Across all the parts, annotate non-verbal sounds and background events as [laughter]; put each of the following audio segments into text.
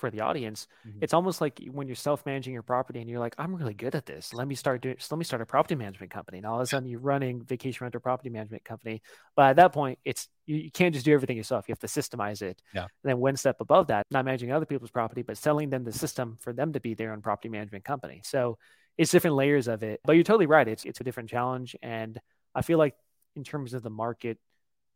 for the audience, mm-hmm. it's almost like when you're self-managing your property and you're like, I'm really good at this. Let me start doing. Let me start a property management company. And all of a sudden, you're running vacation rental property management company. But at that point, it's you, you can't just do everything yourself. You have to systemize it. Yeah. And then one step above that, not managing other people's property, but selling them the system for them to be their own property management company. So it's different layers of it. But you're totally right. It's it's a different challenge, and I feel like in terms of the market,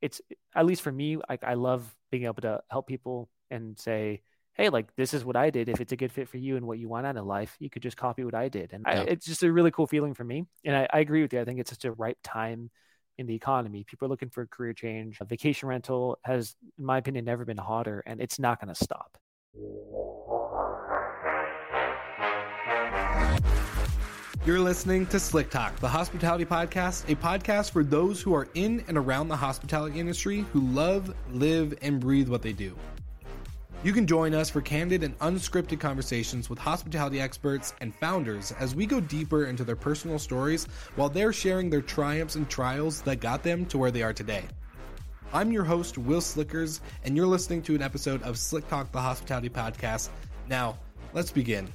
it's at least for me, like I love being able to help people and say hey, like this is what I did. If it's a good fit for you and what you want out of life, you could just copy what I did. And yeah. I, it's just a really cool feeling for me. And I, I, agree with you. I think it's such a ripe time in the economy. People are looking for a career change. A vacation rental has, in my opinion, never been hotter, and it's not going to stop. You're listening to Slick Talk, the hospitality podcast, a podcast for those who are in and around the hospitality industry who love, live, and breathe what they do. You can join us for candid and unscripted conversations with hospitality experts and founders as we go deeper into their personal stories while they're sharing their triumphs and trials that got them to where they are today. I'm your host, Will Slickers, and you're listening to an episode of Slick Talk, the Hospitality Podcast. Now, let's begin.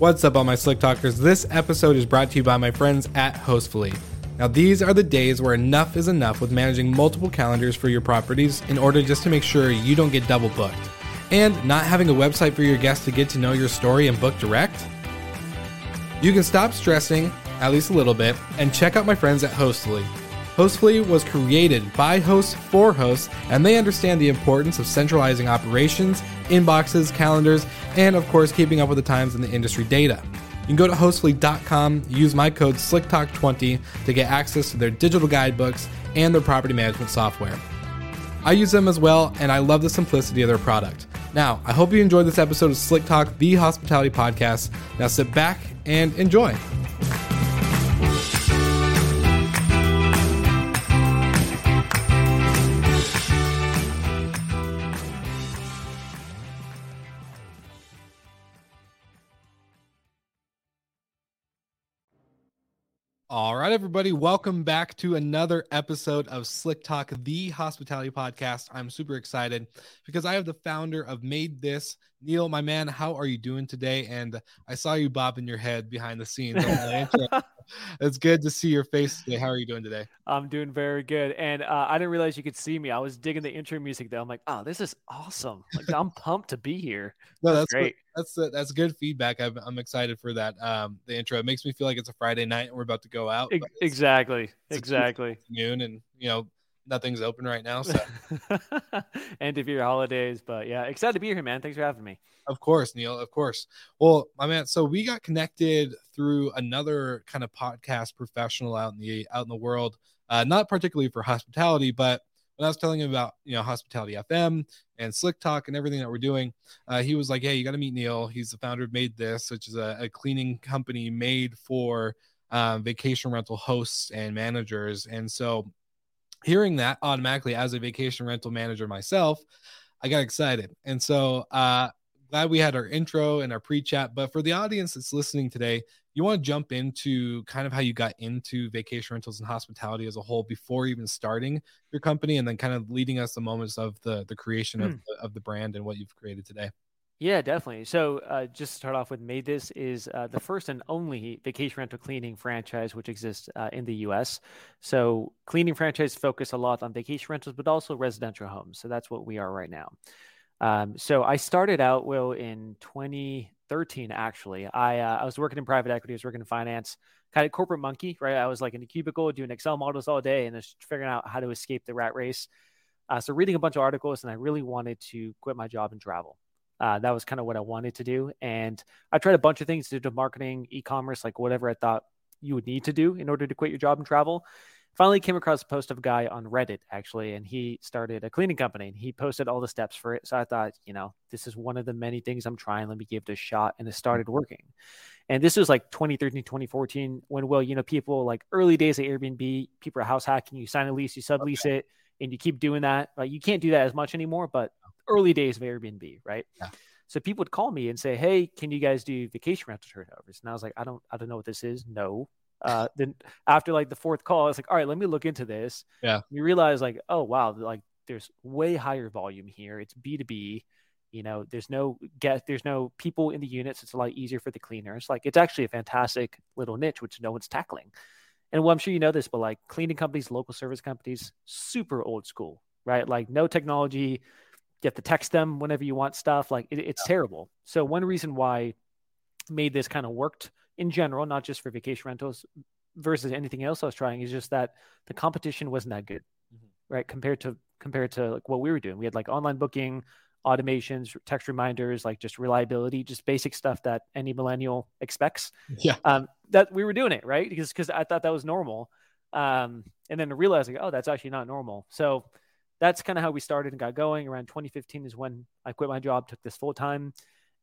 What's up, all my Slick Talkers? This episode is brought to you by my friends at Hostfully. Now, these are the days where enough is enough with managing multiple calendars for your properties in order just to make sure you don't get double booked. And not having a website for your guests to get to know your story and book direct? You can stop stressing, at least a little bit, and check out my friends at Hostfully. Hostfully was created by hosts for hosts, and they understand the importance of centralizing operations, inboxes, calendars, and of course, keeping up with the times and the industry data. You can go to hostfully.com, use my code SlickTalk20 to get access to their digital guidebooks and their property management software. I use them as well, and I love the simplicity of their product. Now, I hope you enjoyed this episode of Slick Talk, the hospitality podcast. Now sit back and enjoy. All right, everybody, welcome back to another episode of Slick Talk, the hospitality podcast. I'm super excited because I have the founder of MaidThis, Neil, my man. How are you doing today? And I saw you bobbing your head behind the scenes. [laughs] it's good to see your face today. How are you doing today? I'm doing very good. And uh, I didn't realize you could see me. I was digging the intro music though. I'm like, oh, this is awesome. Like, I'm pumped to be here. No, that's, that's great. Good. That's that's good feedback. I'm, I'm excited for that. Um, the intro. It makes me feel like it's a Friday night and we're about to go out. Exactly. It's exactly. Noon and you know nothing's open right now. So [laughs] end of your holidays, but yeah, excited to be here, man. Thanks for having me. Of course, Neil. Of course. Well, my man. So we got connected through another kind of podcast professional out in the out in the world. Uh, not particularly for hospitality, but when I was telling him about you know hospitality FM and Slick Talk and everything that we're doing, uh, he was like, "Hey, you got to meet Neil. He's the founder of MaidThis, which is a, a cleaning company made for um, vacation rental hosts and managers." And so hearing that automatically as a vacation rental manager myself, I got excited. And so uh glad we had our intro and our pre-chat. But for the audience that's listening today, you want to jump into kind of how you got into vacation rentals and hospitality as a whole before even starting your company and then kind of leading us the moments of the the creation mm. of, hmm. the, of the brand and what you've created today. Yeah, definitely. So, uh, just to start off with, MaidThis is uh, the first and only vacation rental cleaning franchise which exists uh, in the U.S. So, cleaning franchise focus a lot on vacation rentals, but also residential homes. So that's what we are right now. Um, so I started out, Will, in 2013, actually. I uh, I was working in private equity, I was working in finance, kind of corporate monkey, right? I was like in a cubicle doing Excel models all day and just figuring out how to escape the rat race. Uh, so reading a bunch of articles, and I really wanted to quit my job and travel. Uh, that was kind of what I wanted to do, and I tried a bunch of things, did marketing, e-commerce, like whatever I thought you would need to do in order to quit your job and travel finally came across a post of a guy on Reddit actually, and he started a cleaning company and he posted all the steps for it. So I thought, you know, this is one of the many things I'm trying. Let me give it a shot. And it started working. And this was like 2013, 2014, when, well, you know, people like early days of Airbnb, people are house hacking, you sign a lease, you sublease okay. it, and you keep doing that. Like you can't do that as much anymore, but early days of Airbnb, right? Yeah. So people would call me and say, "Hey, can you guys do vacation rental turnovers?" And I was like, "I don't, I don't know what this is. No, uh, [laughs] then after like the fourth call, it's like, all right, let me look into this. Yeah. You realize like, oh wow, like there's way higher volume here. It's B two B. You know, there's no get, there's no people in the units. It's a lot easier for the cleaners. Like it's actually a fantastic little niche which no one's tackling. And well, I'm sure you know this, but like cleaning companies, local service companies, super old school, right? Like no technology. You have to text them whenever you want stuff. Like it, it's yeah. terrible. So one reason why MaidThis kind of worked in general, not just for vacation rentals versus anything else I was trying, is just that the competition wasn't that good, mm-hmm. right? Compared to compared to like what we were doing. We had like online booking, automations, text reminders, like just reliability, just basic stuff that any millennial expects. Yeah. Um, that we were doing it, right? Because because I thought that was normal. Um, and then realizing, oh, that's actually not normal. So that's kind of how we started and got going. Around 2015 is when I quit my job, took this full time.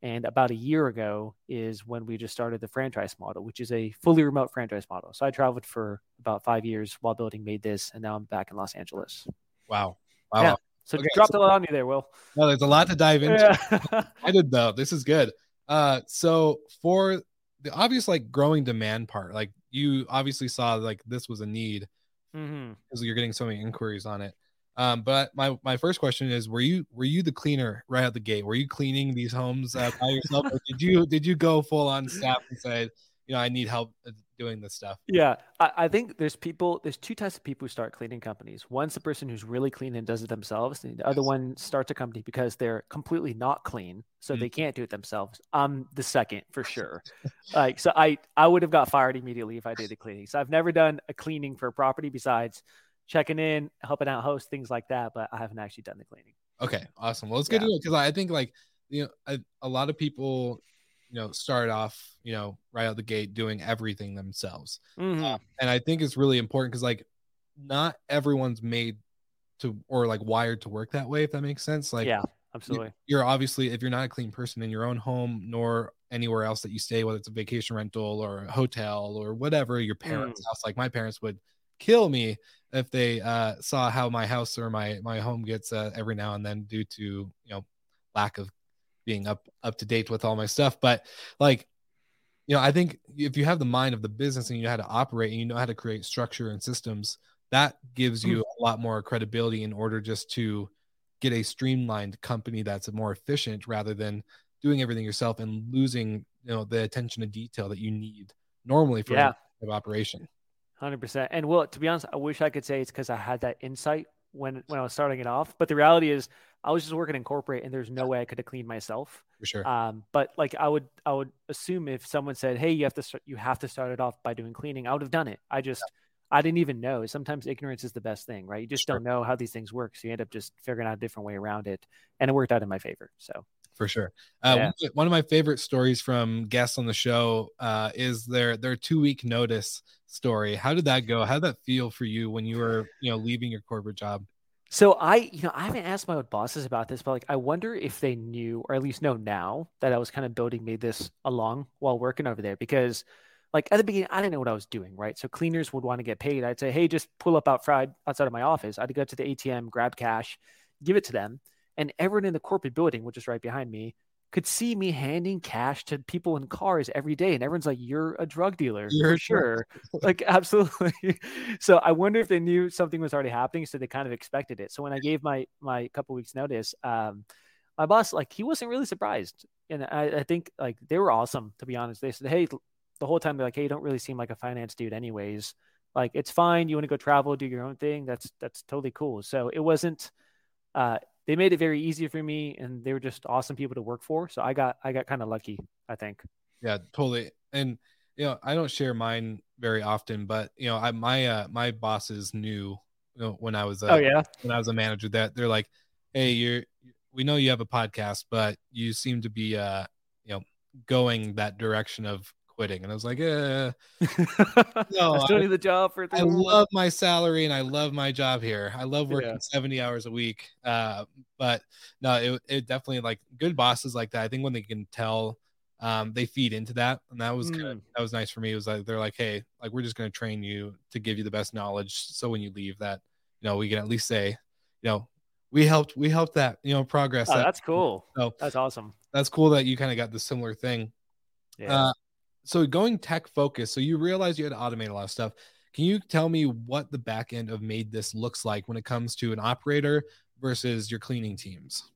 And about a year ago is when we just started the franchise model, which is a fully remote franchise model. So I traveled for about five years while building MaidThis, and now I'm back in Los Angeles. Wow. Wow. Yeah. So okay, dropped so, a lot on you there, Will. No, there's a lot to dive into. Yeah. [laughs] I did though. This is good. Uh, so for the obvious like growing demand part, like you obviously saw like this was a need because mm-hmm. you're getting so many inquiries on it. Um, but my my first question is: Were you were you the cleaner right out the gate? Were you cleaning these homes uh, by yourself, or did you did you go full on staff and say, you know, I need help uh, doing this stuff? Yeah, I, I, think there's people. There's two types of people who start cleaning companies. One's the person who's really clean and does it themselves, and the yes. other one starts a company because they're completely not clean, so mm-hmm. they can't do it themselves. I'm the second for sure. [laughs] like, so I I would have got fired immediately if I did the cleaning. So I've never done a cleaning for a property besides checking in, helping out hosts, things like that. But I haven't actually done the cleaning. Okay, awesome. Well, it's good yeah. to know because I think like you know a, a lot of people you know start off you know right out the gate doing everything themselves, mm-hmm. uh, and I think it's really important because like not everyone's made to or like wired to work that way if that makes sense. Like yeah. Absolutely. You're obviously, if you're not a clean person in your own home, nor anywhere else that you stay, whether it's a vacation rental or a hotel or whatever, your parents' mm. house, like my parents would kill me if they uh, saw how my house or my my home gets uh, every now and then due to you know lack of being up up to date with all my stuff. But like you know, I think if you have the mind of the business and you know how to operate and you know how to create structure and systems, that gives you a lot more credibility in order just to get a streamlined company that's more efficient rather than doing everything yourself and losing you know the attention to detail that you need normally for yeah. operation. Hundred percent. And well, to be honest, I wish I could say it's because I had that insight when when I was starting it off. But the reality is, I was just working in corporate, and there's no way I could have cleaned myself. For sure. Um, but like I would, I would assume if someone said, "Hey, you have to start, you have to start it off by doing cleaning," I would have done it. I just, yeah. I didn't even know. Sometimes ignorance is the best thing, right? You just sure. don't know how these things work, so you end up just figuring out a different way around it, and it worked out in my favor. So for sure. Uh, yeah. One of my favorite stories from guests on the show uh, is their their two week notice story. How did that go? How did that feel for you when you were you know leaving your corporate job? So I, you know, I haven't asked my old bosses about this, but like I wonder if they knew or at least know now that I was kind of building me this along while working over there because like at the beginning I didn't know what I was doing, right? So cleaners would want to get paid. I'd say, "Hey, just pull up outside outside of my office." I'd go to the ATM, grab cash, give it to them and everyone in the corporate building, which is right behind me, could see me handing cash to people in cars every day. And everyone's like, You're a drug dealer You're for sure. like, [laughs] absolutely. so I wonder if they knew something was already happening. So they kind of expected it. So when I gave my my couple weeks notice, um, my boss, like, he wasn't really surprised. And I, I think like they were awesome, to be honest. They said, Hey, the whole time they're like, Hey, you don't really seem like a finance dude anyways. Like it's fine. You want to go travel, do your own thing. That's that's totally cool. So it wasn't uh they made it very easy for me, and they were just awesome people to work for. So I got I got kind of lucky, I think. Yeah, totally. And you know, I don't share mine very often, but you know, I my uh my bosses knew you know when I was a, oh yeah when I was a manager that they're like, hey, you're we know you have a podcast, but you seem to be uh you know going that direction of quitting. And I was like, eh, [laughs] no, I still need the job for. I love my salary and I love my job here. I love working yeah. 70 hours a week. Uh, but no, it, it definitely like good bosses like that. I think when they can tell, um, they feed into that. And that was mm. kind of, that was nice for me. It was like, they're like, Hey, like, we're just going to train you to give you the best knowledge. So when you leave that, you know, we can at least say, you know, we helped, we helped that, you know, progress. Oh, that. that's cool. So that's awesome. That's cool that you kind of got the similar thing. Yeah. Uh, so going tech focused, so you realize you had to automate a lot of stuff. Can you tell me what the back end of MaidThis looks like when it comes to an operator versus your cleaning teams?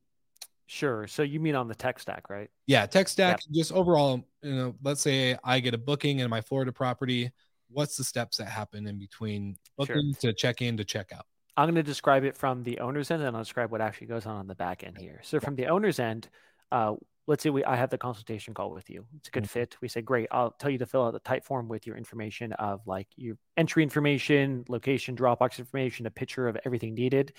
Sure. So you mean on the tech stack, right? Yeah, tech stack. Yep. Just overall, you know, let's say I get a booking in my Florida property. What's the steps that happen in between booking sure. to check in to check out? I'm going to describe it from the owner's end, and I'll describe what actually goes on on the back end here. So from the owner's end, uh, let's say we I have the consultation call with you. It's a good mm-hmm. fit. We say, great. I'll tell you to fill out the Typeform with your information of like your entry information, location, Dropbox information, a picture of everything needed.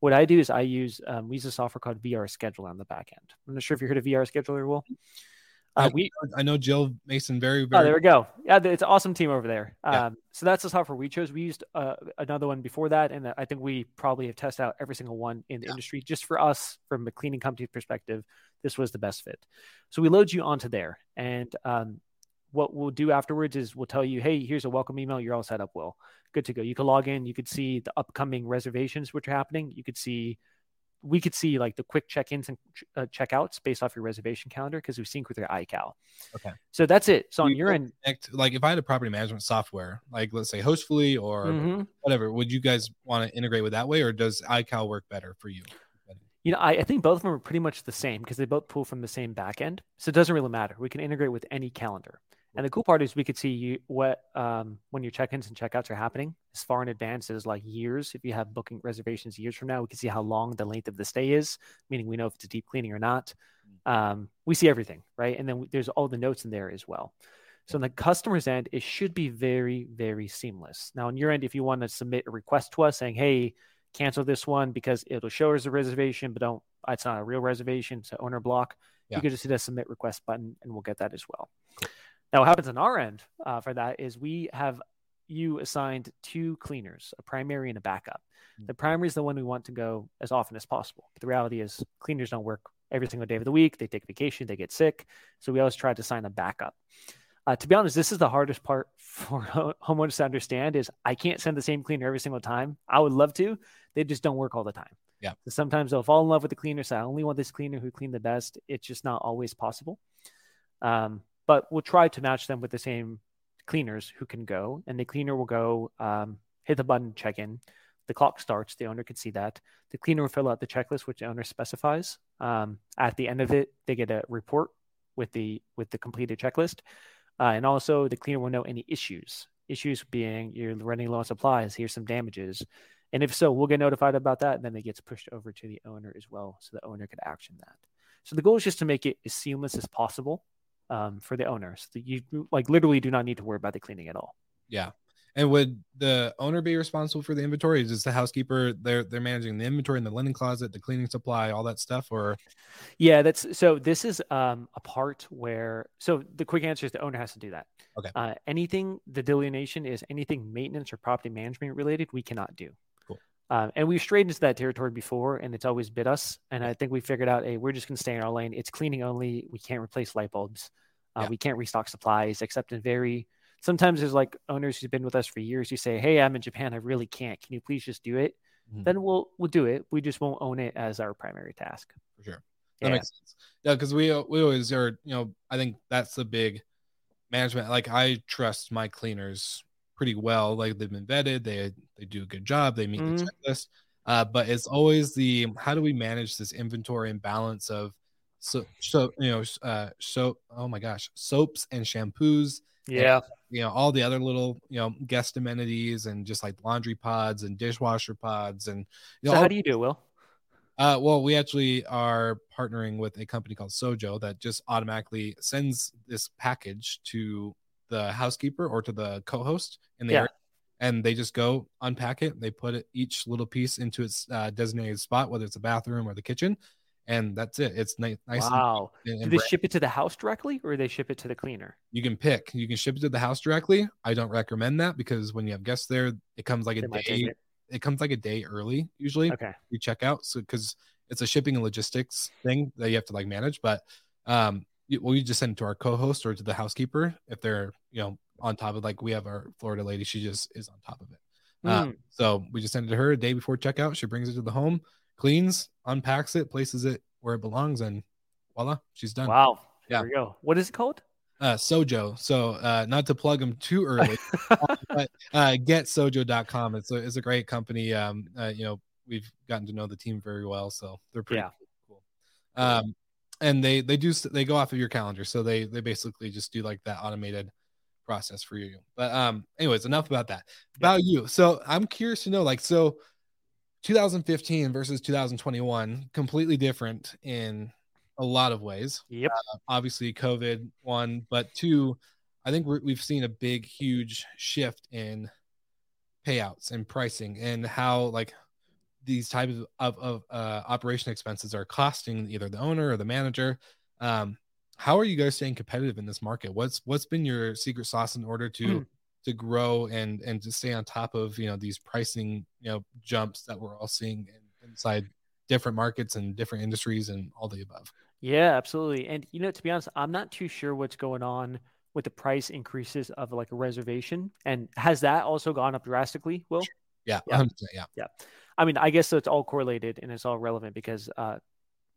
What I do is I use um, we use a software called VR Scheduler on the back end. I'm not sure if you heard of VR Scheduler, Will. Uh, I, we I know Jill Mason very very. Oh, there we go. Yeah, it's an awesome team over there. Yeah. Um, so that's the software we chose. We used uh, another one before that, and I think we probably have tested out every single one in the yeah. industry. Just for us, from a cleaning company perspective, this was the best fit. So we load you onto there. And um, what we'll do afterwards is we'll tell you, hey, here's a welcome email. You're all set up, Will. Good to go. You can log in. You could see the upcoming reservations which are happening. You could see, we could see like the quick check-ins and uh, checkouts based off your reservation calendar because we sync with your iCal. Okay. So that's it. So on your end, connect, like if I had a property management software, like let's say Hostfully or mm-hmm. whatever, would you guys want to integrate with that way, or does iCal work better for you? You know, I, I think both of them are pretty much the same because they both pull from the same backend. So it doesn't really matter. We can integrate with any calendar. And the cool part is we could see you, what um, when your check-ins and checkouts are happening as far in advance as like years. If you have booking reservations years from now, we can see how long the length of the stay is, meaning we know if it's a deep cleaning or not. Mm. Um, we see everything, right? And then we, there's all the notes in there as well. So on the customer's end, it should be very, very seamless. Now on your end, if you want to submit a request to us saying, "Hey, cancel this one because it'll show as a reservation, but don't, it's not a real reservation. It's an owner block. Yeah. You can just hit a submit request button and we'll get that as well. Cool. Now, what happens on our end uh, for that is we have you assigned two cleaners, a primary and a backup. Mm-hmm. The primary is the one we want to go as often as possible. But the reality is, cleaners don't work every single day of the week. They take vacation, they get sick. So we always try to assign a backup. Uh, to be honest, this is the hardest part [laughs] for homeowners to understand is I can't send the same cleaner every single time. I would love to. They just don't work all the time. Yeah. So sometimes they'll fall in love with the cleaner. So I only want this cleaner who cleaned the best. It's just not always possible. Um, but we'll try to match them with the same cleaners who can go. And the cleaner will go, um, hit the button, check in. The clock starts. The owner can see that. The cleaner will fill out the checklist which the owner specifies. Um, at the end of it, they get a report with the with the completed checklist. Uh, and also, the cleaner will know any issues. Issues being you're running low on supplies, here's some damages. And if so, we'll get notified about that. And then it gets pushed over to the owner as well. So the owner can action that. So the goal is just to make it as seamless as possible um, for the owner. So you like literally do not need to worry about the cleaning at all. Yeah. And would the owner be responsible for the inventory? Is the housekeeper they're they're managing the inventory in the linen closet, the cleaning supply, all that stuff? Or yeah, that's so. This is um, a part where so the quick answer is the owner has to do that. Okay. Uh, anything the delineation is anything maintenance or property management related, we cannot do. Um, and we've strayed into that territory before, and it's always bit us. And I think we figured out, hey, we're just going to stay in our lane. It's cleaning only. We can't replace light bulbs. Uh, yeah. We can't restock supplies except in very sometimes there's like owners who've been with us for years who say, "Hey, I'm in Japan. I really can't. Can you please just do it?" Mm-hmm. Then we'll we'll do it. We just won't own it as our primary task. For sure, that yeah. makes sense. Yeah, because we we always are. You know, I think that's the big management. Like I trust my cleaners pretty well. Like they've been vetted. They they do a good job. They meet mm-hmm. the checklist. Uh, but it's always the how do we manage this inventory and balance of so so you know uh so oh my gosh soaps and shampoos yeah. And, you know, all the other little, you know, guest amenities and just like laundry pods and dishwasher pods and you know, so how do you do, Will? Uh, well, we actually are partnering with a company called Sojo that just automatically sends this package to the housekeeper or to the co-host in the Yeah. area, and they just go unpack it. They put it, each little piece into its uh, designated spot, whether it's a bathroom or the kitchen, and that's it. It's ni- nice. and wow. neat and- Do they brand- ship it to the house directly or they ship it to the cleaner? you can pick. You can ship it to the house directly. I don't recommend that because when you have guests there, it comes like a They take day. it. It comes like a day early usually. Okay. you check out. So because it's a shipping and logistics thing that you have to like manage, but um, well, you just send it to our co-host or to the housekeeper if they're you know on top of like we have our Florida lady, she just is on top of it. Uh, Mm. so we just send it to her a day before checkout. She brings it to the home, cleans, unpacks it, places it where it belongs, and voila, she's done. Wow. Yeah. There we go. What is it called? Uh, Sojo. So uh, not to plug them too early, [laughs] but uh, getsojo.com. It's a it's a great company. Um, uh, you know, we've gotten to know the team very well, so they're pretty Yeah. cool. Um, and they they do they go off of your calendar, so they they basically just do like that automated process for you. But um, anyways, enough about that. About you. So I'm curious to know, like, so 2015 versus 2021, completely different in a lot of ways Yep. obviously COVID one, but two, I think we're, we've seen a big, huge shift in payouts and pricing and how like these types of, of uh, operation expenses are costing either the owner or the manager. Um, how are you guys staying competitive in this market? What's what's been your secret sauce in order to Mm. to grow and and to stay on top of you know these pricing you know jumps that we're all seeing in, inside different markets and different industries and all the above? Yeah, absolutely. And you know, to be honest, I'm not too sure what's going on with the price increases of like a reservation. And has that also gone up drastically, Will? Yeah, Yeah. 100%, yeah. I mean, I guess it's all correlated and it's all relevant because uh,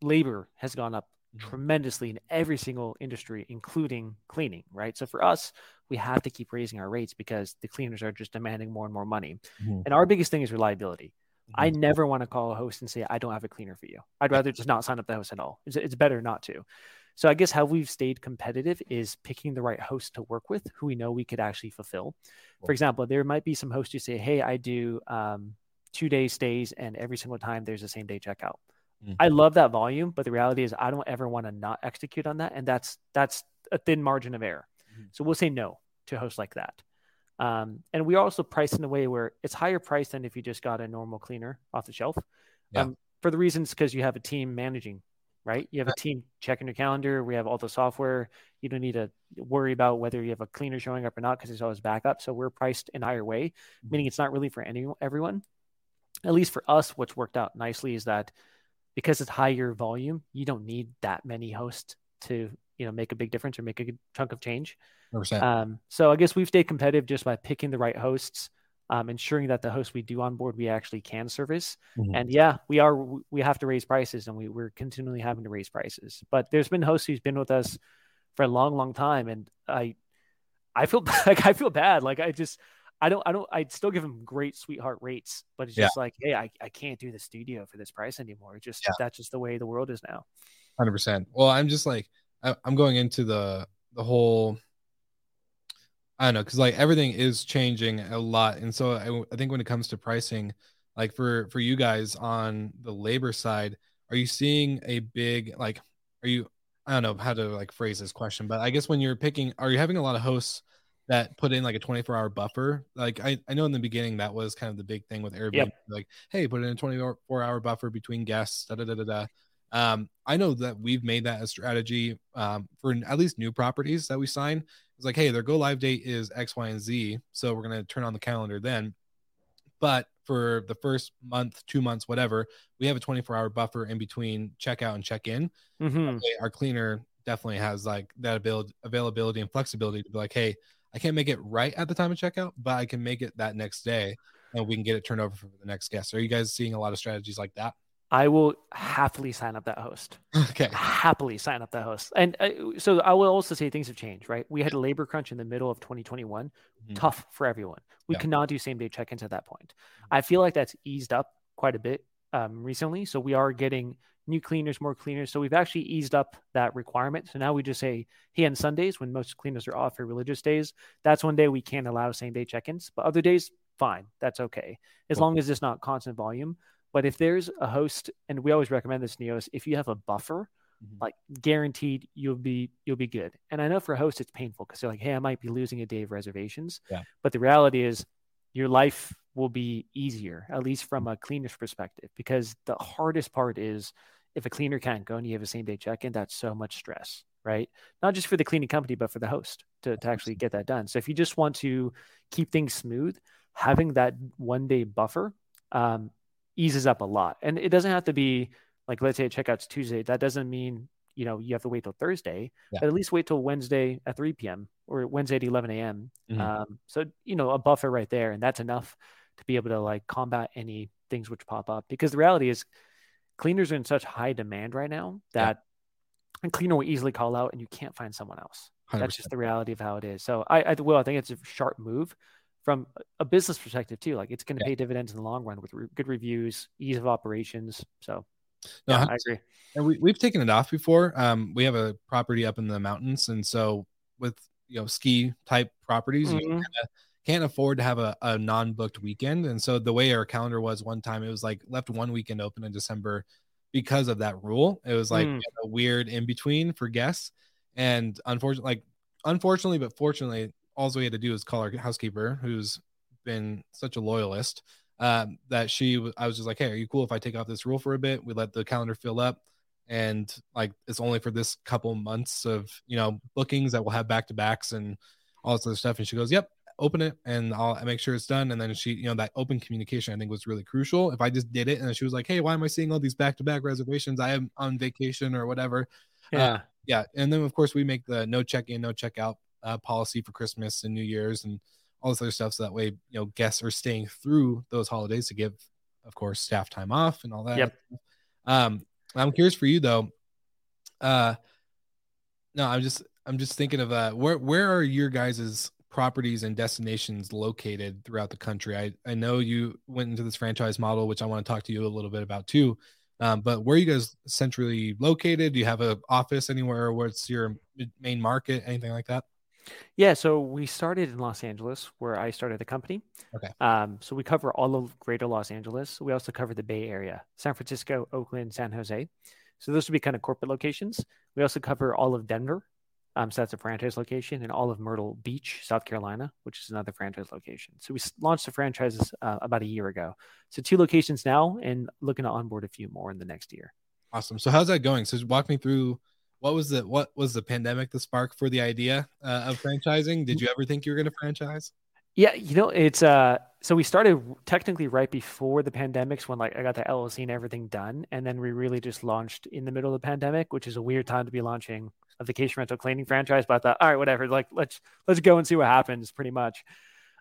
labor has gone up Mhm. tremendously in every single industry, including cleaning, right? So for us, we have to keep raising our rates because the cleaners are just demanding more and more money. Mhm. And our biggest thing is reliability. I Mhm. never want to call a host and say, I don't have a cleaner for you. I'd rather just not sign up the host at all. It's, it's better not to. So I guess how we've stayed competitive is picking the right host to work with who we know we could actually fulfill. For example, there might be some hosts who say, Hey, I do um, two day stays and every single time there's a same day checkout. Mm. I love that volume, but the reality is I don't ever want to not execute on that. And that's that's a thin margin of error. Mhm. So we'll say no to hosts like that. Um, and we also priced in a way where it's higher priced than if you just got a normal cleaner off the shelf. Yeah. Um, for the reasons because you have a team managing, right? You have a team checking your calendar. We have all the software. You don't need to worry about whether you have a cleaner showing up or not because it's always backup. So we're priced in a higher way, Mhm. meaning it's not really for any everyone. At least for us, what's worked out nicely is that because it's higher volume, you don't need that many hosts to you know make a big difference or make a good chunk of change. 100%. Um, so I guess we've stayed competitive just by picking the right hosts, um, ensuring that the hosts we do onboard we actually can service. Mhm. And yeah, we are we have to raise prices, and we we're continually having to raise prices. But there's been hosts who's been with us for a long, long time, and I I feel [laughs] like I feel bad. Like I just I don't I don't I'd still give them great sweetheart rates, but it's Yeah. just like hey, I, I can't do the studio for this price anymore. It's just Yeah. that's just the way the world is now. Hundred percent. Well, I'm just like I, I'm going into the the whole. I don't know because like everything is changing a lot, and so I, I think when it comes to pricing, like for for you guys on the labor side, are you seeing a big like? Are you? I don't know how to like phrase this question, but I guess when you're picking, are you having a lot of hosts that put in like a 24 hour buffer? Like I, I know in the beginning that was kind of the big thing with Airbnb, like hey, put in a 24 hour buffer between guests, da da da da da. Um, I know that we've made that a strategy um, for at least new properties that we sign. It's like, hey, their go live date is X, Y, and Z, so we're gonna turn on the calendar then. But for the first month, two months, whatever, we have a 24 hour buffer in between checkout and check in. Mm-hmm. Our cleaner definitely has like that ability, availability and flexibility to be like, hey, I can't make it right at the time of checkout, but I can make it that next day, and we can get it turned over for the next guest. Are you guys seeing a lot of strategies like that? I will happily sign up that host. okay. happily sign up that host. And uh, so I will also say things have changed, right? We had a labor crunch in the middle of 2021, Mhm. tough for everyone. We Yeah. cannot do same day check ins at that point. I feel like that's eased up quite a bit um, recently. So we are getting new cleaners, more cleaners. So we've actually eased up that requirement. So now we just say, hey, on Sundays when most cleaners are off for religious days, that's one day we can't allow same day check ins. But other days, fine, that's okay. As Cool. long as it's not constant volume. But if there's a host, and we always recommend this, Neos, if you have a buffer, Mhm. like guaranteed you'll be you'll be good. And I know for a host it's painful because they're like, hey, I might be losing a day of reservations. Yeah. But the reality is your life will be easier, at least from a cleaner's perspective, because the hardest part is if a cleaner can't go and you have a same day check-in, that's so much stress, right? Not just for the cleaning company, but for the host to, to actually get that done. So if you just want to keep things smooth, having that one day buffer um, eases up a lot. And it doesn't have to be like, let's say checkout's Tuesday. That doesn't mean, you know, you have to wait till Thursday, Yeah. but at least wait till Wednesday at 3 p.m. or Wednesday at 11 a.m. Mhm. Um, so, you know, a buffer right there. And that's enough to be able to like combat any things which pop up. Because the reality is, cleaners are in such high demand right now Yeah. that a cleaner will easily call out and you can't find someone else. That's 100%. just the reality of how it is. So I, I will. I think it's a sharp move from a business perspective too. Like it's going to Yeah. pay dividends in the long run with re- good reviews, ease of operations. So No, yeah, I- agree. and we, we've taken it off before um we have a property up in the mountains and so with you know ski type properties you Mhm. Can't afford to have a, a non-booked weekend and so the way our calendar was one time it was like left one weekend open in december because of that rule it was like Mm. a weird in between for guests and unfortunately like unfortunately but fortunately all we had to do is call our housekeeper who's been such a loyalist um, that she I was just like, hey, are you cool if I take off this rule for a bit? We let the calendar fill up, and like it's only for this couple months of you know bookings that we'll have back to backs and all this other stuff. And she goes, yep, open it, and I'll make sure it's done. And then she, you know, that open communication I think was really crucial. If I just did it and she was like, hey, why am I seeing all these back to back reservations? I am on vacation or whatever. Yeah. Yeah, and then of course we make the no check in, no check out uh, policy for Christmas and New Year's and all this other stuff. So that way, you know, guests are staying through those holidays to give, of course, staff time off and all that. Yep. Um, I'm curious for you though. Uh, no, I'm just I'm just thinking of uh, where where are your guys' properties and destinations located throughout the country? I I know you went into this franchise model, which I want to talk to you a little bit about too. Um, but where are you guys centrally located? Do you have an office anywhere? What's your main market? Anything like that? Yeah, so we started in Los Angeles, where I started the company. Okay. Um, so we cover all of Greater Los Angeles. We also cover the Bay Area, San Francisco, Oakland, San Jose. So those would be kind of corporate locations. We also cover all of Denver. Um, so that's a franchise location, and all of Myrtle Beach, South Carolina, which is another franchise location. So we launched the franchises uh, about a year ago. So two locations now, and looking to onboard a few more in the next year. Awesome. So how's that going? So walk me through what was the what was the pandemic the spark for the idea uh, of franchising? Did you ever think you were going to franchise? Yeah, you know, it's uh so we started technically right before the pandemics when like I got the LLC and everything done. And then we really just launched in the middle of the pandemic, which is a weird time to be launching a vacation rental cleaning franchise. But I thought, all right, whatever, like let's let's go and see what happens pretty much.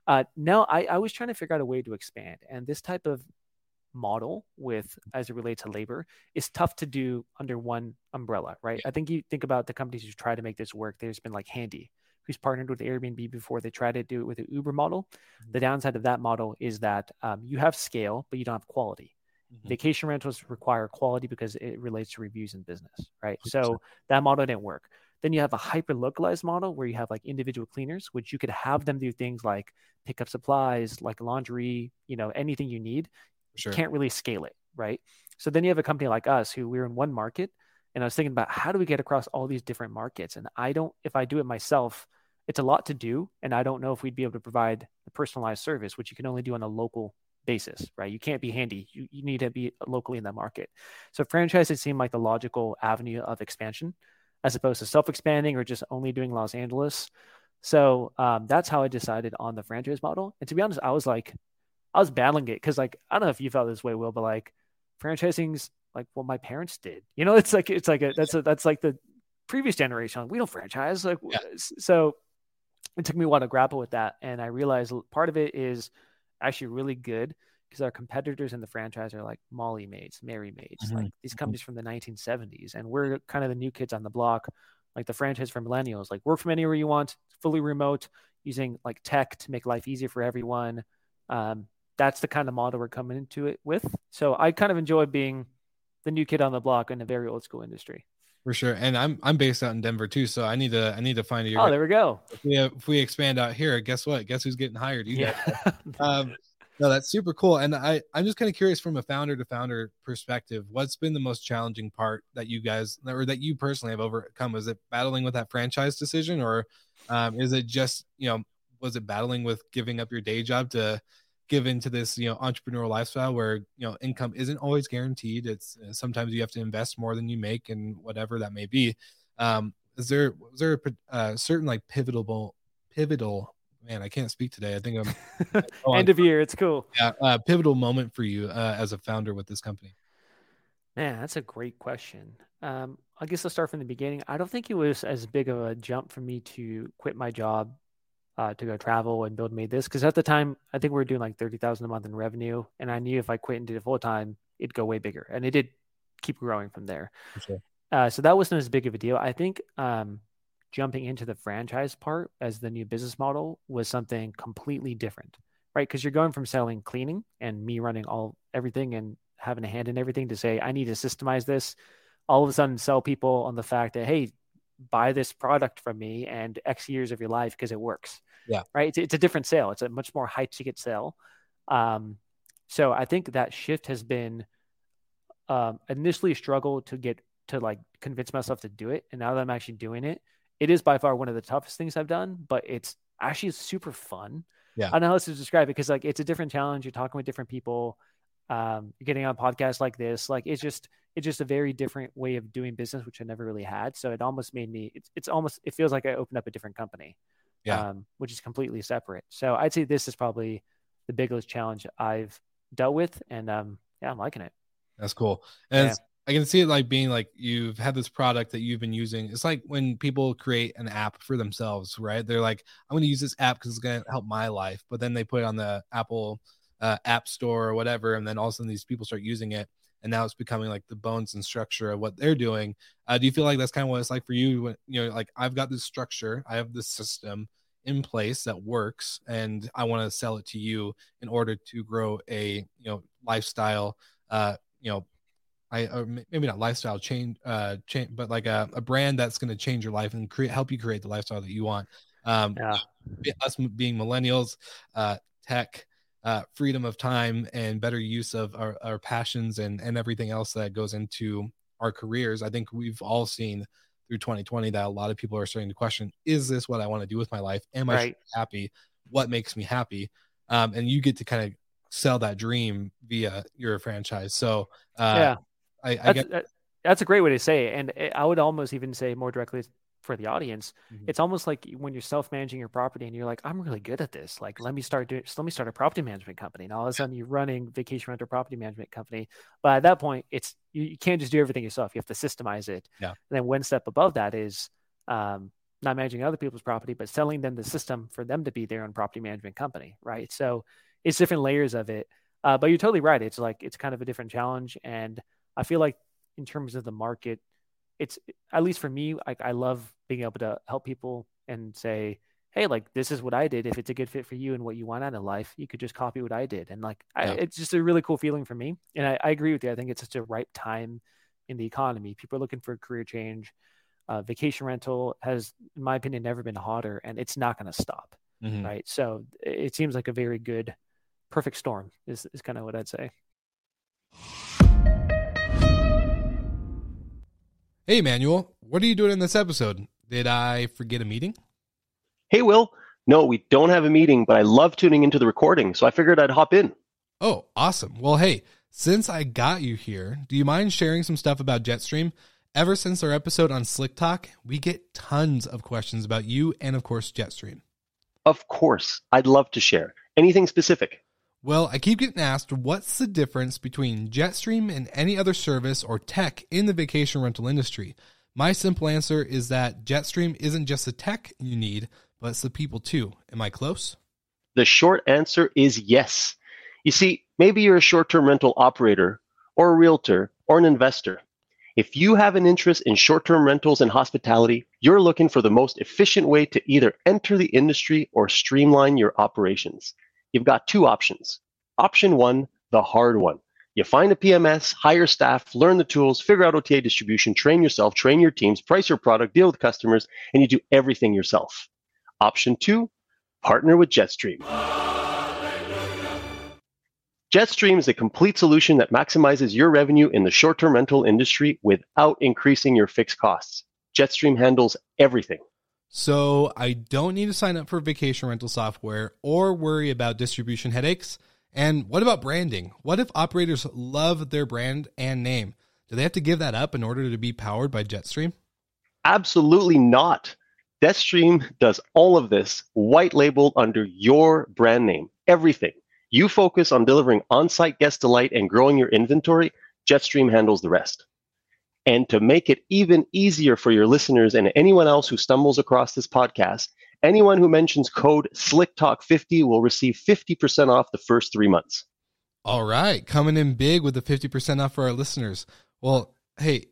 Uh no, I, I was trying to figure out a way to expand. And this type of model with as it relates to labor is tough to do under one umbrella, right? I think you think about the companies who try to make this work. There's been like Handy, who's partnered with Airbnb before. They tried to do it with an Uber model. The downside of that model is that um, you have scale, but you don't have quality. Mhm. Vacation rentals require quality because it relates to reviews in business, right? So that model didn't work. Then you have a hyper localized model where you have like individual cleaners, which you could have them do things like pick up supplies, like laundry, you know, anything you need Sure. can't really scale it, right? So then you have a company like us who we're in one market, and I was thinking about how do we get across all these different markets? And I don't, if I do it myself, it's a lot to do, and I don't know if we'd be able to provide the personalized service, which you can only do on a local basis, right? You can't be handy. You, you need to be locally in that market. So franchises seem like the logical avenue of expansion, as opposed to self-expanding or just only doing Los Angeles. So um, that's how I decided on the franchise model. And to be honest, I was like, I was battling it because like I don't know if you felt this way, Will, but like franchising's like what my parents did. You know, it's like it's like a that's a that's like the previous generation. Like, we don't franchise. Like Yeah. so it took me a while to grapple with that. And I realized part of it is actually really good because our competitors in the franchise are like Molly Maids, Merry Maids, Mhm, like these companies from the 1970s. And we're kind of the new kids on the block, like the franchise for millennials, like work from anywhere you want, fully remote, using like tech to make life easier for everyone. Um, that's the kind of model we're coming into it with. So I kind of enjoy being the new kid on the block in a very old school industry. For sure. And I'm I'm based out in Denver too, so I need to I need to find you. Oh, there we go. if, we, if we expand out here, guess what? Guess who's getting hired? You Yeah. guys. [laughs] Um, no, that's super cool. And I, I'm just kind of curious from a founder to founder perspective, what's been the most challenging part that you guys or that you personally have overcome? Was it battling with that franchise decision, or um, is it just you know was it battling with giving up your day job to give into this you know entrepreneurial lifestyle where you know income isn't always guaranteed. It's uh, sometimes you have to invest more than you make and whatever that may be. Um is there was there a uh, certain like pivotal pivotal man i can't speak today. I think i'm [laughs] oh, end of year. It's cool. Yeah uh, pivotal moment for you uh, as a founder with this company? Man that's a great question. Um i guess i'll start from the beginning. I don't think it was as big of a jump for me to quit my job uh, to go travel and build me this because at the time I think we were doing like thirty thousand a month in revenue, and I knew if I quit and did it full time, it'd go way bigger, and it did keep growing from there. Sure. Uh, so that wasn't as big of a deal. I think um, jumping into the franchise part as the new business model was something completely different, right? Because you're going from selling cleaning and me running all everything and having a hand in everything to say I need to systemize this. All of a sudden, sell people on the fact that hey, buy this product from me and X years of your life because it works. Yeah. Right. It's, it's a different sale. It's a much more high ticket sale. Um, so I think that shift has been um, initially a struggle to get to like convince myself to do it. And now that I'm actually doing it, it is by far one of the toughest things I've done, but it's actually super fun. Yeah. I don't know how to describe it because like it's a different challenge. You're talking with different people. Um, you're getting on podcasts like this. Like it's just it's just a very different way of doing business, which I never really had. So it almost made me, it's, it's almost, it feels like I opened up a different company, yeah. um, which is completely separate. So I'd say this is probably the biggest challenge I've dealt with. And um, yeah, I'm liking it. That's cool. And yeah. I can see it like being like you've had this product that you've been using. It's like when people create an app for themselves, right? They're like, I'm going to use this app because it's going to help my life. But then they put it on the Apple uh, App Store or whatever. And then all of a sudden these people start using it and now it's becoming like the bones and structure of what they're doing. Uh, do you feel like that's kind of what it's like for you? When, you know, like I've got this structure, I have this system in place that works, and I want to sell it to you in order to grow a you know lifestyle. Uh, you know, I or maybe not lifestyle change, uh, change, but like a, a brand that's going to change your life and create help you create the lifestyle that you want. Um, yeah. Us being millennials, uh, tech uh, freedom of time and better use of our, our passions and, and everything else that goes into our careers. I think we've all seen through 2020 that a lot of people are starting to question is this what I want to do with my life? Am right. I happy? What makes me happy? Um, and you get to kind of sell that dream via your franchise. So, uh, yeah, I, I that's, get that's a great way to say it. And I would almost even say more directly for the audience mm-hmm. it's almost like when you're self-managing your property and you're like i'm really good at this. Like let me start doing let me start a property management company. And all of a sudden you're running vacation rental property management company. But at that point it's you, you can't just do everything yourself. You have to systemize it. Yeah. And then one step above that is um, not managing other people's property but selling them the system for them to be their own property management company right? So it's different layers of it. Uh, but you're totally right. It's like it's kind of a different challenge. And i feel like in terms of the market it's at least for me I, I love being able to help people and say hey like this is what i did. If it's a good fit for you and what you want out of life you could just copy what i did. And like yeah. I, it's just a really cool feeling for me. And I, I, agree with you. I think it's such a ripe time in the economy. People are looking for a career change. Uh, vacation rental has in my opinion never been hotter and it's not going to stop mm-hmm. right? So it seems like a very good perfect storm is, is kind of what i'd say Hey, Emmanuel, what are you doing in this episode? Did I forget a meeting? Hey, Will. No, we don't have a meeting, but I love tuning into the recording, so I figured I'd hop in. Oh, awesome. Well, hey, since I got you here, do you mind sharing some stuff about Jetstream? Ever since our episode on Slick Talk, we get tons of questions about you and, of course, Jetstream. Of course. I'd love to share. Anything specific? Well, I keep getting asked what's the difference between Jetstream and any other service or tech in the vacation rental industry. My simple answer is that Jetstream isn't just the tech you need, but it's the people too. Am I close? The short answer is yes. You see, maybe you're a short term rental operator, or a realtor, or an investor. If you have an interest in short term rentals and hospitality, you're looking for the most efficient way to either enter the industry or streamline your operations you've got two options. Option one, the hard one. You find a PMS, hire staff, learn the tools, figure out OTA distribution, train yourself, train your teams, price your product, deal with customers, and you do everything yourself. Option two, partner with Jetstream. Jetstream is a complete solution that maximizes your revenue in the short term rental industry without increasing your fixed costs. Jetstream handles everything. So I don't need to sign up for vacation rental software or worry about distribution headaches. And what about branding? What if operators love their brand and name? Do they have to give that up in order to be powered by Jetstream? Absolutely not. Jetstream does all of this white labeled under your brand name. Everything. You focus on delivering on site guest delight and growing your inventory. Jetstream handles the rest. And to make it even easier for your listeners and anyone else who stumbles across this podcast, anyone who mentions code SlickTalk50 will receive 50% off the first three months. All right, coming in big with the 50% off for our listeners. Well, hey,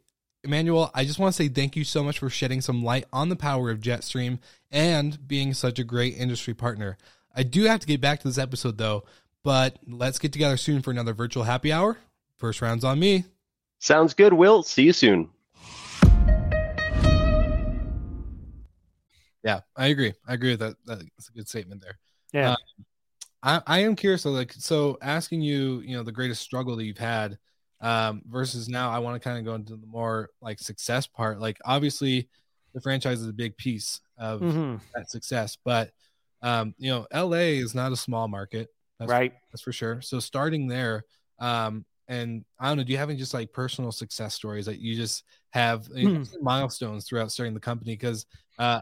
Emmanuel, I just want to say thank you so much for shedding some light on the power of Jetstream and being such a great industry partner. I do have to get back to this episode though, but let's get together soon for another virtual happy hour. First round's on me. Sounds good, Will. See you soon. Yeah, I agree. I agree with that. That's a good statement there. Yeah. Uh, I, I am curious. So, like, so asking you, you know, the greatest struggle that you've had um, versus now, I want to kind of go into the more like success part. Like, obviously, the franchise is a big piece of Mhm. that success, but um, you know, LA is not a small market. That's Right. that's for sure. So starting there, um, and I don't know, do you have any just like personal success stories that you just have you know, milestones throughout starting the company? Because uh,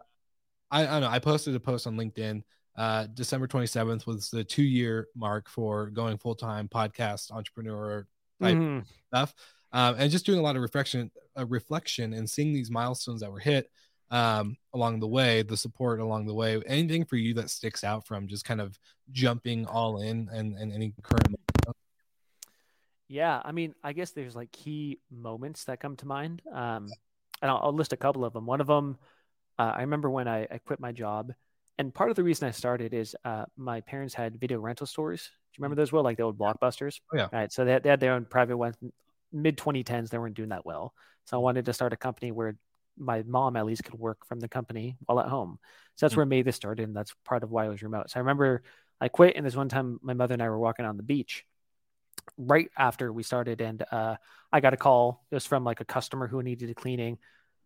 I, I don't know, I posted a post on LinkedIn. Uh, December 27th was the two year mark for going full time podcast entrepreneur type Mhm. stuff, um, and just doing a lot of reflection, uh, reflection, and seeing these milestones that were hit um, along the way, the support along the way. Anything for you that sticks out from just kind of jumping all in and, and any current Yeah, I mean, I guess there's like key moments that come to mind, um, and I'll, I'll list a couple of them. One of them, uh, I remember when I, I quit my job, and part of the reason I started is uh, my parents had video rental stores. Do you remember those? Well, like the old blockbusters. Oh, yeah. Right. So they had, they had their own private ones. Mid 2010s, they weren't doing that well. So I wanted to start a company where my mom at least could work from the company while at home. So that's Mhm. where MaidThis started, and that's part of why I was remote. So I remember I quit, and this one time my mother and I were walking on the beach right after we started, and uh, I got a call. It was from like a customer who needed a cleaning.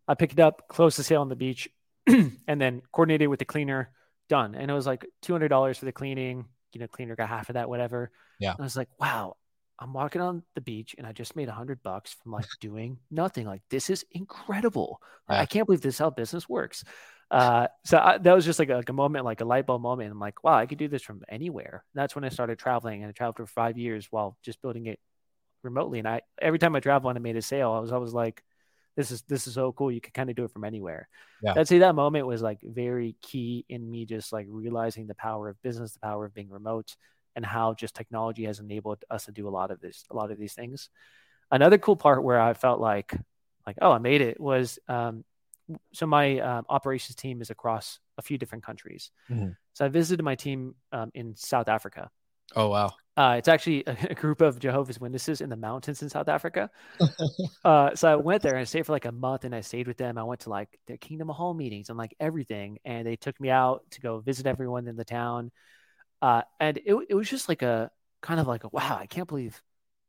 I picked it up, closed the sale on the beach, [clears throat] and then coordinated with the cleaner. Done, and it was like two hundred dollars for the cleaning. You know, cleaner got half of that, whatever. Yeah. And I was like, wow, I'm walking on the beach and I just made a hundred bucks from like [laughs] doing nothing. Like this is incredible. Yeah. I can't believe this is how business works. Uh, so I, that was just like a, like a moment, like a light bulb moment. I'm like, wow, I could do this from anywhere. And that's when I started traveling, and I traveled for five years while just building it remotely. And I every time I travel and I made a sale, I was always like, this is this is so cool. You can kind of do it from anywhere. Yeah. I'd say that moment was like very key in me just like realizing the power of business, the power of being remote, and how just technology has enabled us to do a lot of this, a lot of these things. Another cool part where I felt like, like, oh, I made it was, um, so my um, operations team is across a few different countries. Mhm. So I visited my team um, in South Africa. Oh wow. Uh, it's actually a, [laughs] a group of Jehovah's Witnesses in the mountains in South Africa. [laughs] uh, so I went there and I stayed for like a month and I stayed with them. I went to like their Kingdom Hall meetings and like everything. And they took me out to go visit everyone in the town. Uh, and it, it was just like a kind of like, a, wow, I can't believe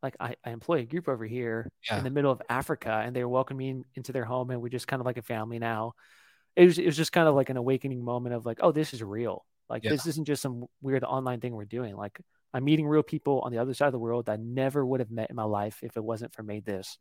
like I, I employ a group over here Yeah. in the middle of Africa and they were welcoming into their home and we're just kind of like a family now. It was, it was just kind of like an awakening moment of like, oh, this is real. Like Yeah. this isn't just some weird online thing we're doing. Like I'm meeting real people on the other side of the world that I never would have met in my life if it wasn't for MaidThis.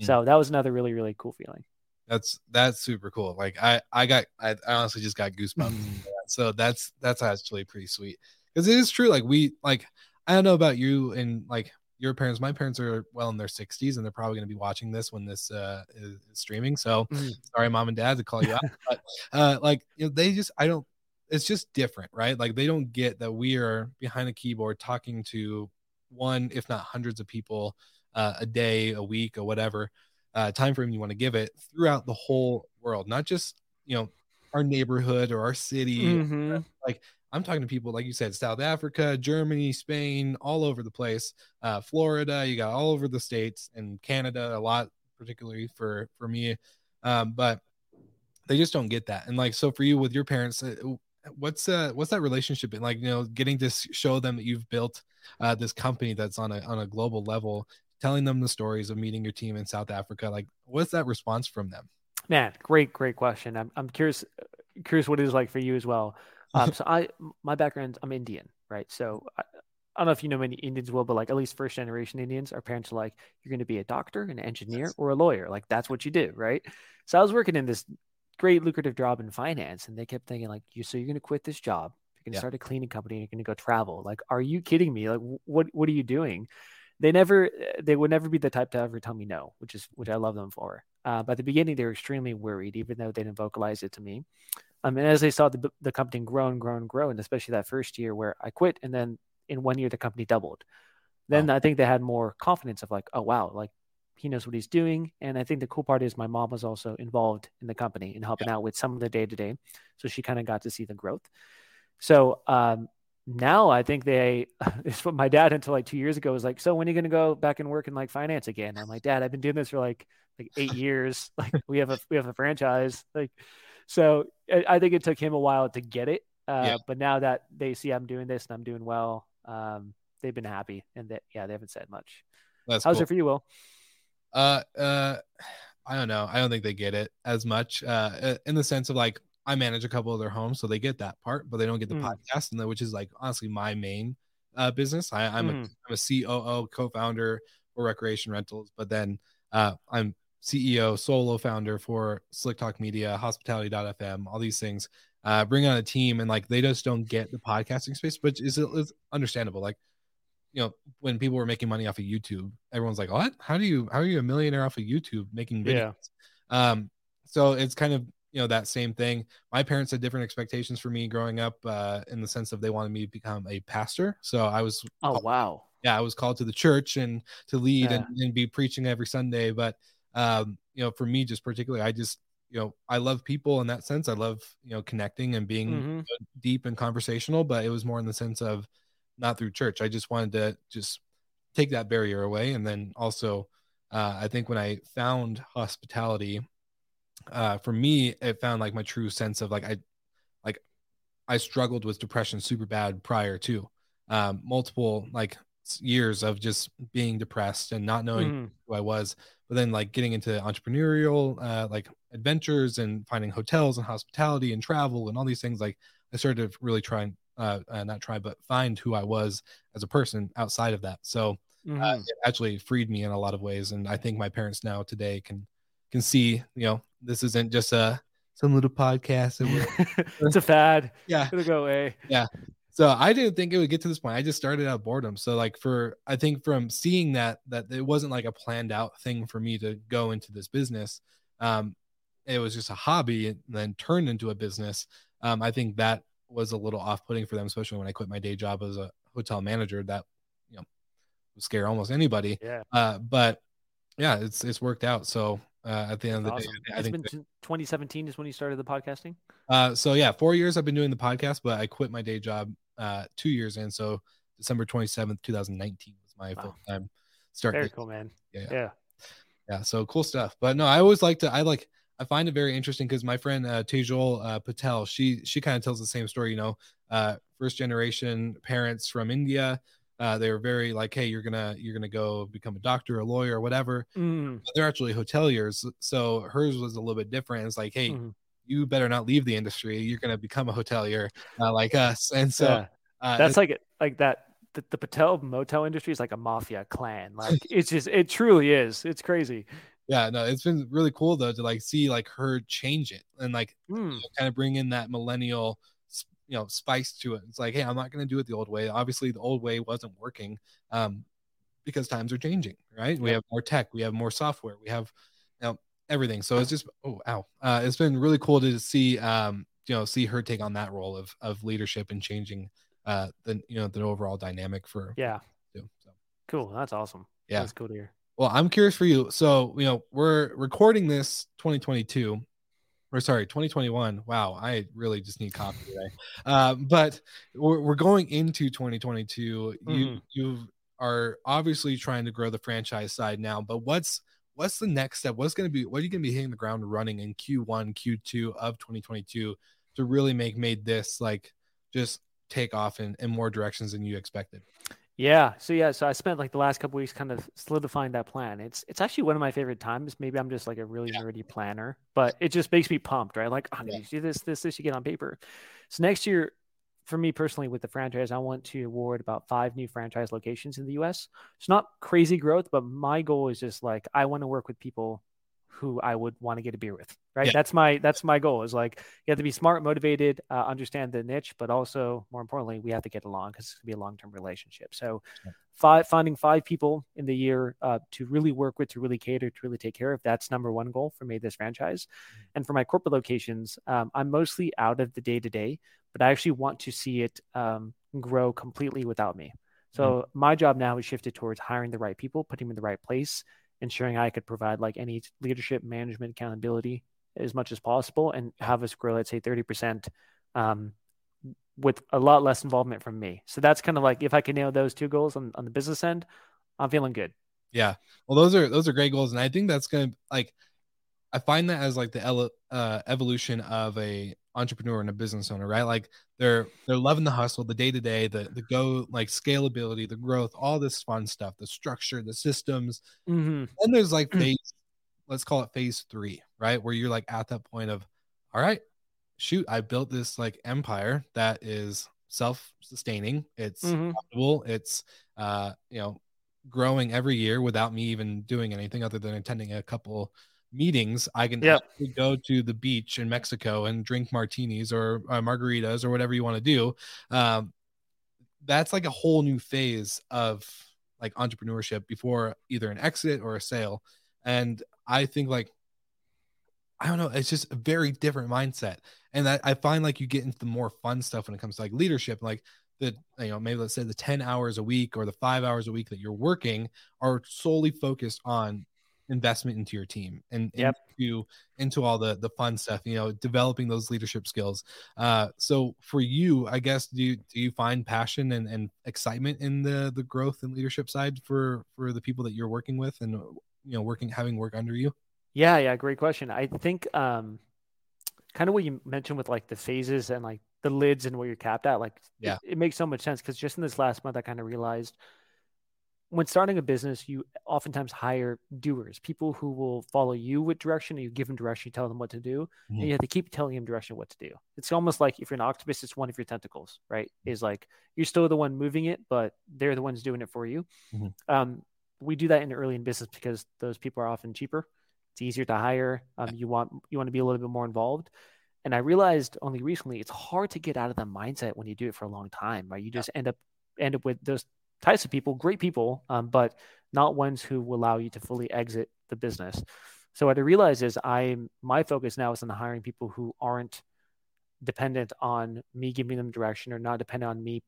Mm. So that was another really, really cool feeling. That's that's super cool. Like I I got I, I honestly just got goosebumps. Mm. So that's that's actually pretty sweet because it is true. Like we like I don't know about you and like your parents. My parents are well in their 60s and they're probably going to be watching this when this uh is, streaming. So Mhm. sorry, mom and dad, to call you out, [laughs] but uh like you know they just I don't. It's just different, right? Like they don't get that we are behind a keyboard talking to one, if not hundreds of people uh, a day, a week, or whatever uh, time frame you want to give it throughout the whole world, not just you know our neighborhood or our city. Mhm. Like I'm talking to people, like you said, South Africa, Germany, Spain, all over the place. Uh, Florida, you got all over the states, and Canada a lot, particularly for for me. Um, but they just don't get that. And like so for you with your parents, uh, what's uh what's that relationship been like? You know, getting to show them that you've built uh, this company that's on a on a global level, telling them the stories of meeting your team in South Africa. Like, what's that response from them? Man, great, great question. I'm I'm curious curious what it is like for you as well. Um, [laughs] so I my background I'm Indian, right? So I, I don't know if you know many Indians will, but like at least first generation Indians, our parents are like, you're going to be a doctor, an engineer, or a lawyer. Like that's what you do, right? So I was working in this great lucrative job in finance, and they kept thinking like, you so you're going to quit this job, you're going to yeah. start a cleaning company, you're going to go travel. Like, are you kidding me? Like, what what are you doing? They never, they would never be the type to ever tell me no, which is which I love them for. Uh, but at the beginning, they were extremely worried, even though they didn't vocalize it to me. Um, and as they saw the, the company grow and grow and grow, and especially that first year where I quit, and then in one year the company doubled, then wow. I think they had more confidence of like, oh wow, like he knows what he's doing. And I think the cool part is my mom was also involved in the company and helping yeah. out with some of the day to day, so she kind of got to see the growth. So um, now I think they, [laughs] it's what my dad until like two years ago was like, so when are you going to go back and work in like finance again? I'm like, Dad, I've been doing this for like like eight [laughs] years. Like we have a we have a franchise. Like so I think it took him a while to get it. Uh, yeah. But now that they see I'm doing this and I'm doing well, um, they've been happy. And that, yeah, they haven't said much. That's How's cool. it for you, Will? Uh, uh, I don't know. I don't think they get it as much. Uh, uh, in the sense of like I manage a couple of their homes, so they get that part, but they don't get the mm. podcast, and which is like honestly my main uh, business. I, I'm mm. a I'm a COO, co-founder for Recreation Rentals, but then uh, I'm CEO, solo founder for Slick Talk Media, Hospitality.fm, all these things. Uh, bring on a team, and like they just don't get the podcasting space, which is, is understandable. Like, you know, when people were making money off of YouTube, everyone's like, "What? How do you? How are you a millionaire off of YouTube making videos?" Yeah. Um, so it's kind of you know that same thing. My parents had different expectations for me growing up, uh, in the sense of they wanted me to become a pastor. So I was, oh wow, yeah, I was called to the church and to lead yeah. and, and be preaching every Sunday, but um, you know, for me, just particularly, I just, you know, I love people in that sense. I love, you know, connecting and being mm-hmm. deep and conversational, but it was more in the sense of not through church. I just wanted to just take that barrier away. And then also, uh, I think when I found hospitality, uh, for me, it found like my true sense of like, I, like, I struggled with depression super bad prior to um, multiple like years of just being depressed and not knowing mm. who I was but then like getting into entrepreneurial uh, like adventures and finding hotels and hospitality and travel and all these things like i started to really try and uh, uh, not try but find who i was as a person outside of that. So uh, mm-hmm. uh, it actually freed me in a lot of ways and i think my parents now today can can see you know this isn't just a some little podcast [laughs] it's a fad. Yeah. It'll go away. Yeah so I didn't think it would get to this point. I just started out boredom. So like for I think from seeing that that it wasn't like a planned out thing for me to go into this business. Um, it was just a hobby and then turned into a business. Um, I think that was a little off putting for them, especially when I quit my day job as a hotel manager. That you know would scare almost anybody. Yeah. Uh, but yeah, it's it's worked out. So uh, at the end That's of the awesome. day, I it's think been 2017 is when you started the podcasting. Uh, so yeah, four years I've been doing the podcast, but I quit my day job uh, two years in. So December 27th, 2019 was my wow. full time start. Very cool, man. Yeah, yeah. Yeah. So cool stuff. But no, I always like to, I like, I find it very interesting because my friend uh, Tejal uh, Patel, she she kind of tells the same story. You know, uh, first generation parents from India, uh, they were very like, hey, you're gonna you're gonna go become a doctor, a lawyer, or whatever. Mm. they're actually hoteliers, so hers was a little bit different. It's like, hey, mm you better not leave the industry. You're going to become a hotelier uh, like us. And so yeah. uh, that's like like that. The, the, Patel motel industry is like a mafia clan. Like it's just it truly is. It's crazy. Yeah, no, it's been really cool though to like see like her change it and like mm. you know, kind of bring in that millennial you know spice to it. It's like, hey, I'm not going to do it the old way. Obviously, the old way wasn't working um, because times are changing, right? We have more tech, we have more software, we have you know everything. So it's just oh ow, uh, it's been really cool to see um, you know see her take on that role of of leadership and changing uh the you know the overall dynamic for yeah. Too, so. Cool, that's awesome. Yeah, that's cool to hear. Well, I'm curious for you. So you know we're recording this 2022 or sorry 2021 wow i really just need coffee today um, but we're, we're going into 2022 mm-hmm. you you are obviously trying to grow the franchise side now but what's what's the next step? What's going to be, what are you going to be hitting the ground running in Q1, Q2 of 2022 to really make MaidThis like just take off in, in more directions than you expected? Yeah. So yeah, so I spent like the last couple weeks kind of solidifying that plan. It's it's actually one of my favorite times. Maybe I'm just like a really yeah. nerdy planner, but it just makes me pumped, right? Like, oh, yeah. you do this, this, this, you get on paper. So next year, for me personally, with the franchise, I want to award about five new franchise locations in the US. It's not crazy growth, but my goal is just like I want to work with people who I would want to get a beer with. Right. Yeah. That's my that's my goal. Is like you have to be smart, motivated, uh, understand the niche, but also more importantly, we have to get along because it's gonna be a long term relationship. So, yeah. five finding five people in the year uh, to really work with, to really cater, to really take care of. That's number one goal for me. This franchise, mm-hmm. and for my corporate locations, um, I'm mostly out of the day to day, but I actually want to see it um, grow completely without me. So mm-hmm. my job now is shifted towards hiring the right people, putting them in the right place, ensuring I could provide like any leadership, management, accountability as much as possible, and have us grow, let's say, thirty percent, um, with a lot less involvement from me. So that's kind of like if I can nail those two goals on, on the business end, I'm feeling good. Yeah, well, those are those are great goals, and I think that's gonna like I find that as like the uh, evolution of a entrepreneur and a business owner, right? Like they're they're loving the hustle, the day to day, the the go like scalability, the growth, all this fun stuff, the structure, the systems. Mm-hmm. And there's like [clears throat] phase, let's call it phase three, right? Where you're like at that point of, all right, shoot, I built this like empire that is self-sustaining. It's mm-hmm. profitable. It's uh, you know, growing every year without me even doing anything other than attending a couple meetings, I can yep. go to the beach in Mexico and drink martinis or uh, margaritas or whatever you want to do. Um, that's like a whole new phase of like entrepreneurship before either an exit or a sale. And I think like I don't know, it's just a very different mindset. And I, I find like you get into the more fun stuff when it comes to like leadership, like the you know maybe let's say the 10 hours a week or the five hours a week that you're working are solely focused on investment into your team and yep. into into all the the fun stuff you know developing those leadership skills. Uh so for you i guess do you do you find passion and, and excitement in the the growth and leadership side for for the people that you're working with and you know working having work under you? Yeah yeah great question. I think um kind of what you mentioned with like the phases and like the lids and where you're capped at like yeah. it, it makes so much sense because just in this last month i kind of realized when starting a business, you oftentimes hire doers, people who will follow you with direction. And You give them direction, you tell them what to do, mm-hmm. and you have to keep telling them direction what to do. It's almost like if you're an octopus, it's one of your tentacles, right? Mm-hmm. Is like you're still the one moving it, but they're the ones doing it for you. Mm-hmm. Um, we do that in early in business because those people are often cheaper. It's easier to hire. Um, you want you want to be a little bit more involved. And I realized only recently it's hard to get out of the mindset when you do it for a long time, right? You just end up end up with those types of people, great people, um, but not ones who will allow you to fully exit the business. So what I realize is I my focus now is on hiring people who aren't dependent on me giving them direction or not dependent on me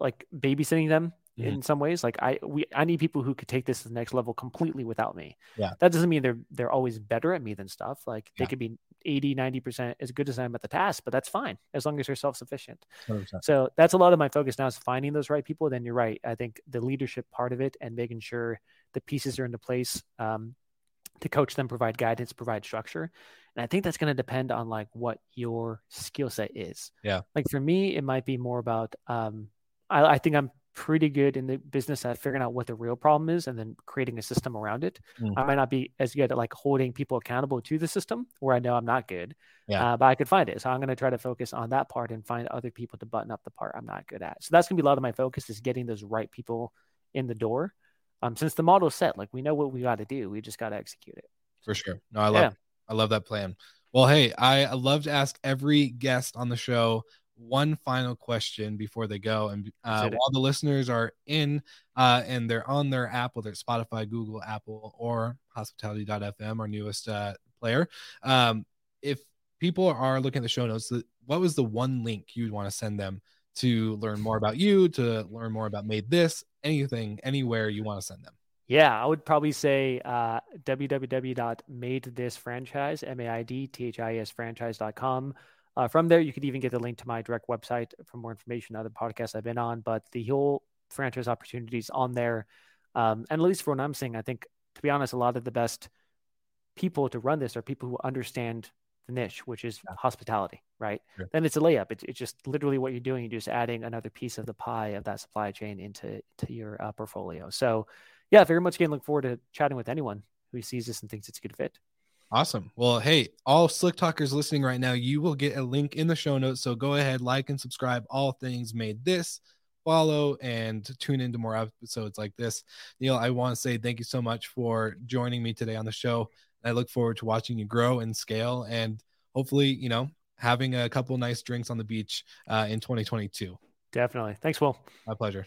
like babysitting them mm-hmm. in some ways. Like I we I need people who could take this to the next level completely without me. Yeah. That doesn't mean they're they're always better at me than stuff. Like they could be 80, 90% as good as I am at the task, but that's fine as long as they're self-sufficient. 100%. So that's a lot of my focus now is finding those right people. Then you're right. I think the leadership part of it and making sure the pieces are into place um, to coach them, provide guidance, provide structure. And I think that's going to depend on like what your skill set is. Yeah. Like for me, it might be more about, um, I, I think I'm pretty good in the business at figuring out what the real problem is and then creating a system around it. Mm. I might not be as good at like holding people accountable to the system where I know I'm not good, yeah. Uh, but I could find it. So I'm going to try to focus on that part and find other people to button up the part I'm not good at. So that's going to be a lot of my focus is getting those right people in the door. Um, since the model is set, like we know what we got to do, we just got to execute it. For sure. No, I love, yeah. I love that plan. Well, hey, I love to ask every guest on the show one final question before they go. And uh, while the listeners are in uh, and they're on their app, whether it's Spotify, Google, Apple, or hospitality.fm, our newest uh, player, um, if people are looking at the show notes, what was the one link you'd want to send them to learn more about you, to learn more about MaidThis, anything, anywhere you want to send them? Yeah, I would probably say uh, www.maidthisfranchise, M-A-I-D-T-H-I-S franchise.com. Uh, from there, you could even get the link to my direct website for more information, other podcasts I've been on. But the whole franchise opportunities on there, um, and at least for what I'm seeing, I think to be honest, a lot of the best people to run this are people who understand the niche, which is hospitality, right? Sure. Then it's a layup. It's, it's just literally what you're doing. You're just adding another piece of the pie of that supply chain into to your uh, portfolio. So, yeah, very much again look forward to chatting with anyone who sees this and thinks it's a good fit. Awesome. Well, hey, all Slick Talkers listening right now, you will get a link in the show notes. So go ahead, like and subscribe. All things MaidThis. Follow and tune into more episodes like this. Neil, I want to say thank you so much for joining me today on the show. I look forward to watching you grow and scale and hopefully, you know, having a couple nice drinks on the beach uh, in 2022. Definitely. Thanks, Will. My pleasure.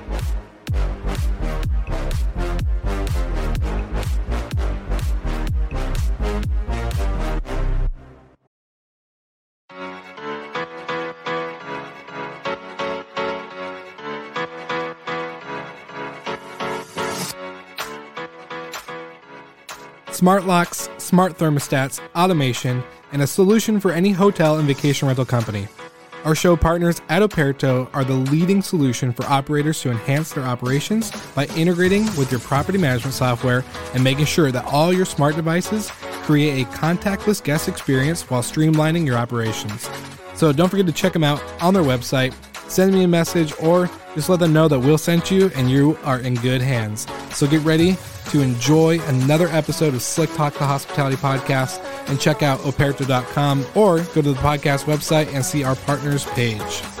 Smart locks, smart thermostats, automation, and a solution for any hotel and vacation rental company. Our show partners at Operto are the leading solution for operators to enhance their operations by integrating with your property management software and making sure that all your smart devices create a contactless guest experience while streamlining your operations. So don't forget to check them out on their website, send me a message, or just let them know that we'll send you and you are in good hands. So get ready to enjoy another episode of Slick Talk the Hospitality Podcast and check out operto.com or go to the podcast website and see our partners page.